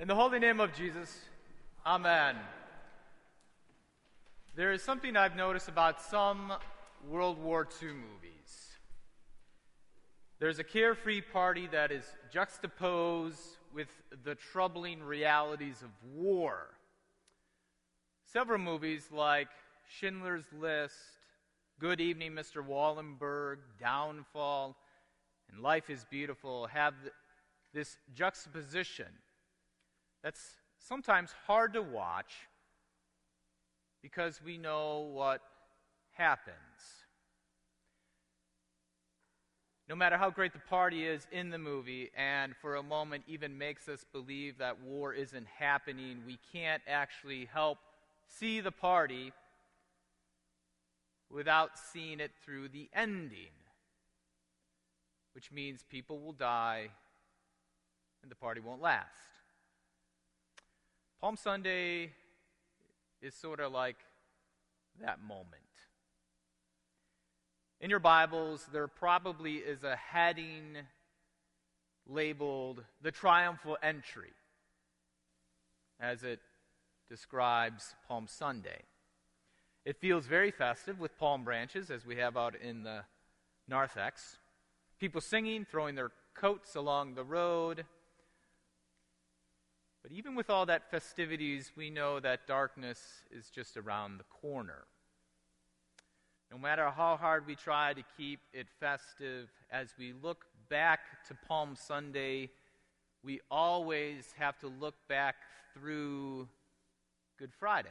In the holy name of Jesus, Amen. There is something I've noticed about some World War II movies. There's a carefree party that is juxtaposed with the troubling realities of war. Several movies like Schindler's List, Good Evening, Mr. Wallenberg, Downfall, and Life is Beautiful have this juxtaposition that's sometimes hard to watch because we know what happens. No matter how great the party is in the movie, and for a moment even makes us believe that war isn't happening, we can't actually help see the party without seeing it through the ending, which means people will die and the party won't last. Palm Sunday is sort of like that moment. In your Bibles, there probably is a heading labeled the triumphal entry as it describes Palm Sunday. It feels very festive with palm branches, as we have out in the narthex. People singing, throwing their coats along the road, but even with all that festivities, we know that darkness is just around the corner. No matter how hard we try to keep it festive, as we look back to Palm Sunday, we always have to look back through Good Friday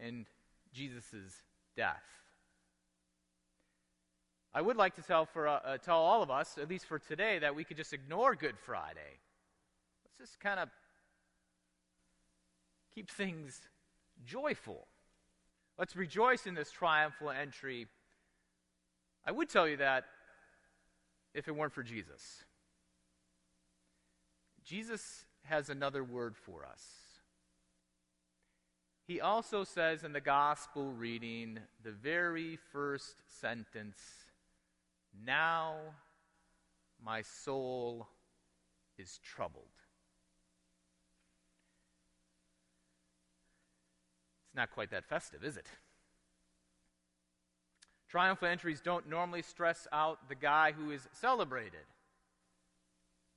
and Jesus' death. I would like to tell, for, uh, tell all of us, at least for today, that we could just ignore Good Friday just kind of keep things joyful. Let's rejoice in this triumphal entry. I would tell you that if it weren't for Jesus. Jesus has another word for us. He also says in the gospel reading, the very first sentence, Now my soul is troubled. It's not quite that festive, is it? Triumphal entries don't normally stress out the guy who is celebrated.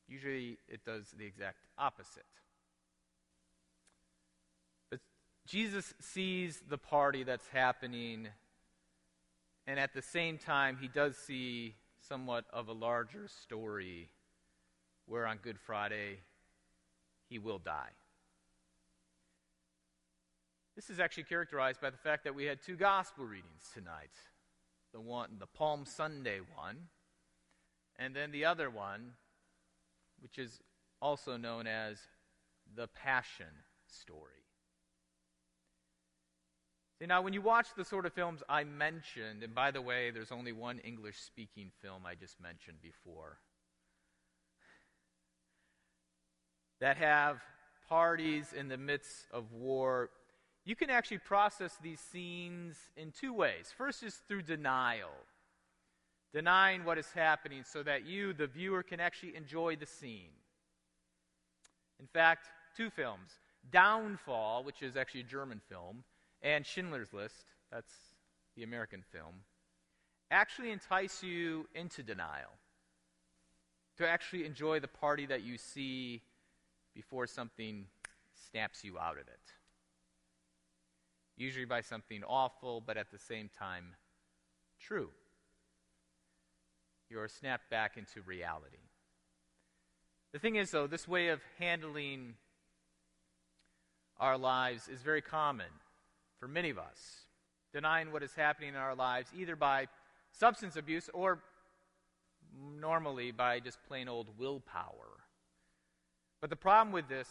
Usually it does the exact opposite. But Jesus sees the party that's happening, and at the same time, he does see somewhat of a larger story where on Good Friday he will die. This is actually characterized by the fact that we had two gospel readings tonight. The one, the Palm Sunday one, and then the other one, which is also known as the Passion story. See, now when you watch the sort of films I mentioned, and by the way, there's only one English speaking film I just mentioned before, that have parties in the midst of war you can actually process these scenes in two ways. First is through denial, denying what is happening so that you, the viewer, can actually enjoy the scene. In fact, two films Downfall, which is actually a German film, and Schindler's List, that's the American film, actually entice you into denial. To actually enjoy the party that you see before something snaps you out of it usually by something awful, but at the same time true. You are snapped back into reality. The thing is, though, this way of handling our lives is very common for many of us, denying what is happening in our lives either by substance abuse or normally by just plain old willpower. But the problem with this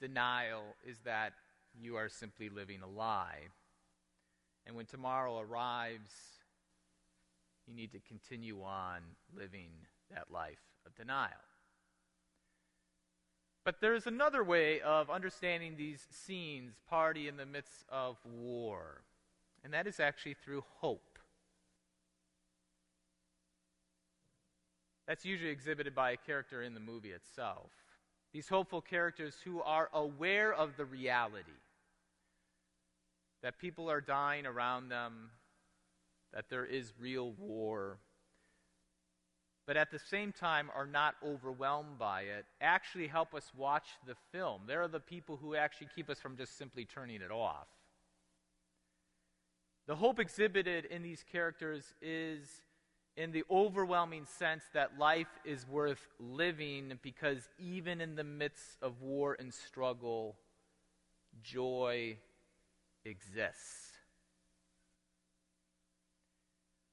denial is that you are simply living a lie. And when tomorrow arrives, you need to continue on living that life of denial. But there's another way of understanding these scenes, party in the midst of war, and that is actually through hope. That's usually exhibited by a character in the movie itself. These hopeful characters who are aware of the reality that people are dying around them, that there is real war, but at the same time are not overwhelmed by it, actually help us watch the film. They're the people who actually keep us from just simply turning it off. The hope exhibited in these characters is in the overwhelming sense that life is worth living because even in the midst of war and struggle, joy exists.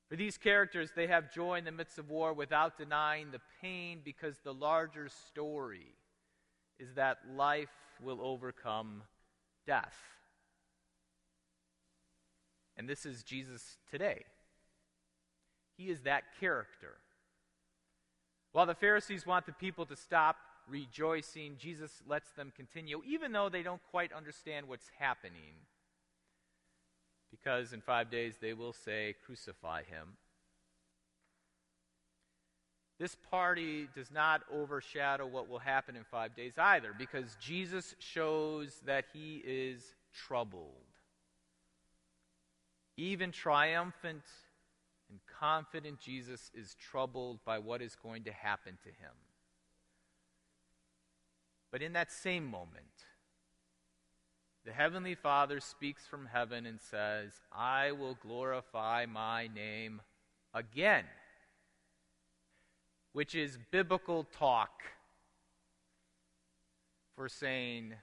For these characters, they have joy in the midst of war without denying the pain because the larger story is that life will overcome death. And this is Jesus today. He is that character. While the Pharisees want the people to stop rejoicing, Jesus lets them continue, even though they don't quite understand what's happening. Because in five days they will say, Crucify him. This party does not overshadow what will happen in five days either, because Jesus shows that he is troubled. Even triumphant and confident Jesus is troubled by what is going to happen to him. But in that same moment, the Heavenly Father speaks from heaven and says, I will glorify my name again, which is biblical talk for saying,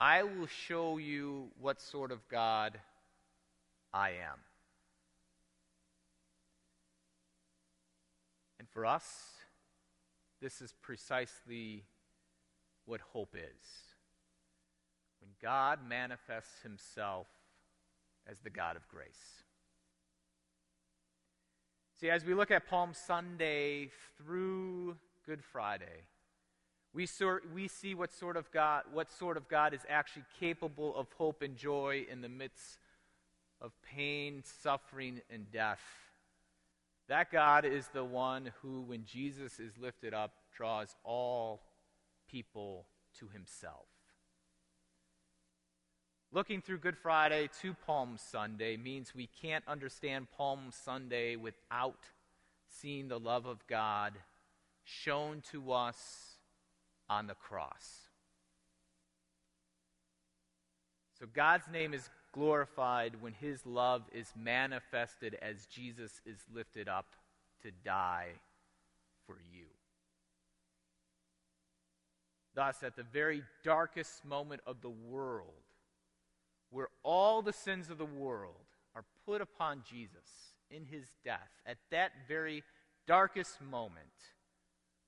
I will show you what sort of God I am. For us, this is precisely what hope is. When God manifests himself as the God of grace. See, as we look at Palm Sunday through Good Friday, we, sort, we see what sort, of God, what sort of God is actually capable of hope and joy in the midst of pain, suffering, and death. That God is the one who, when Jesus is lifted up, draws all people to himself. Looking through Good Friday to Palm Sunday means we can't understand Palm Sunday without seeing the love of God shown to us on the cross. So God's name is glorified when his love is manifested as Jesus is lifted up to die for you. Thus, at the very darkest moment of the world, where all the sins of the world are put upon Jesus in his death, at that very darkest moment,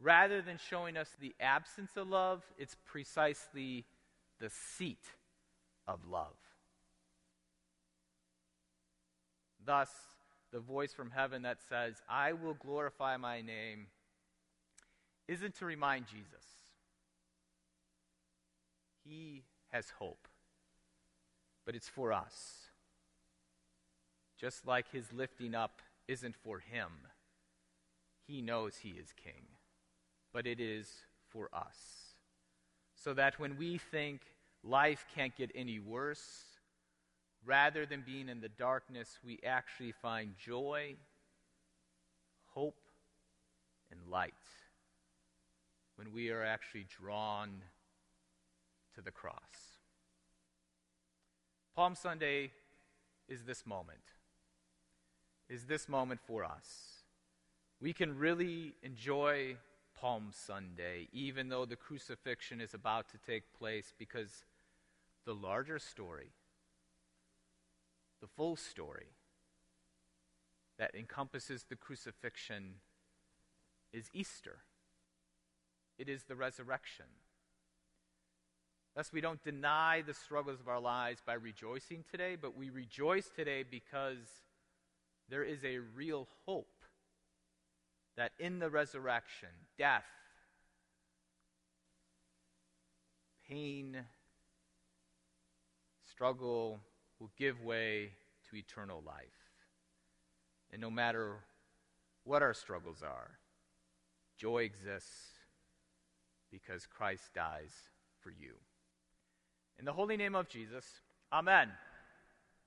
rather than showing us the absence of love, it's precisely the seat of love. Thus, the voice from heaven that says, I will glorify my name, isn't to remind Jesus. He has hope, but it's for us. Just like his lifting up isn't for him, he knows he is king, but it is for us. So that when we think life can't get any worse, rather than being in the darkness, we actually find joy, hope, and light when we are actually drawn to the cross. Palm Sunday is this moment, is this moment for us. We can really enjoy Palm Sunday, even though the crucifixion is about to take place, because the larger story the full story that encompasses the crucifixion is Easter. It is the resurrection. Thus, we don't deny the struggles of our lives by rejoicing today, but we rejoice today because there is a real hope that in the resurrection, death, pain, struggle, will give way to eternal life. And no matter what our struggles are, joy exists because Christ dies for you. In the holy name of Jesus, Amen.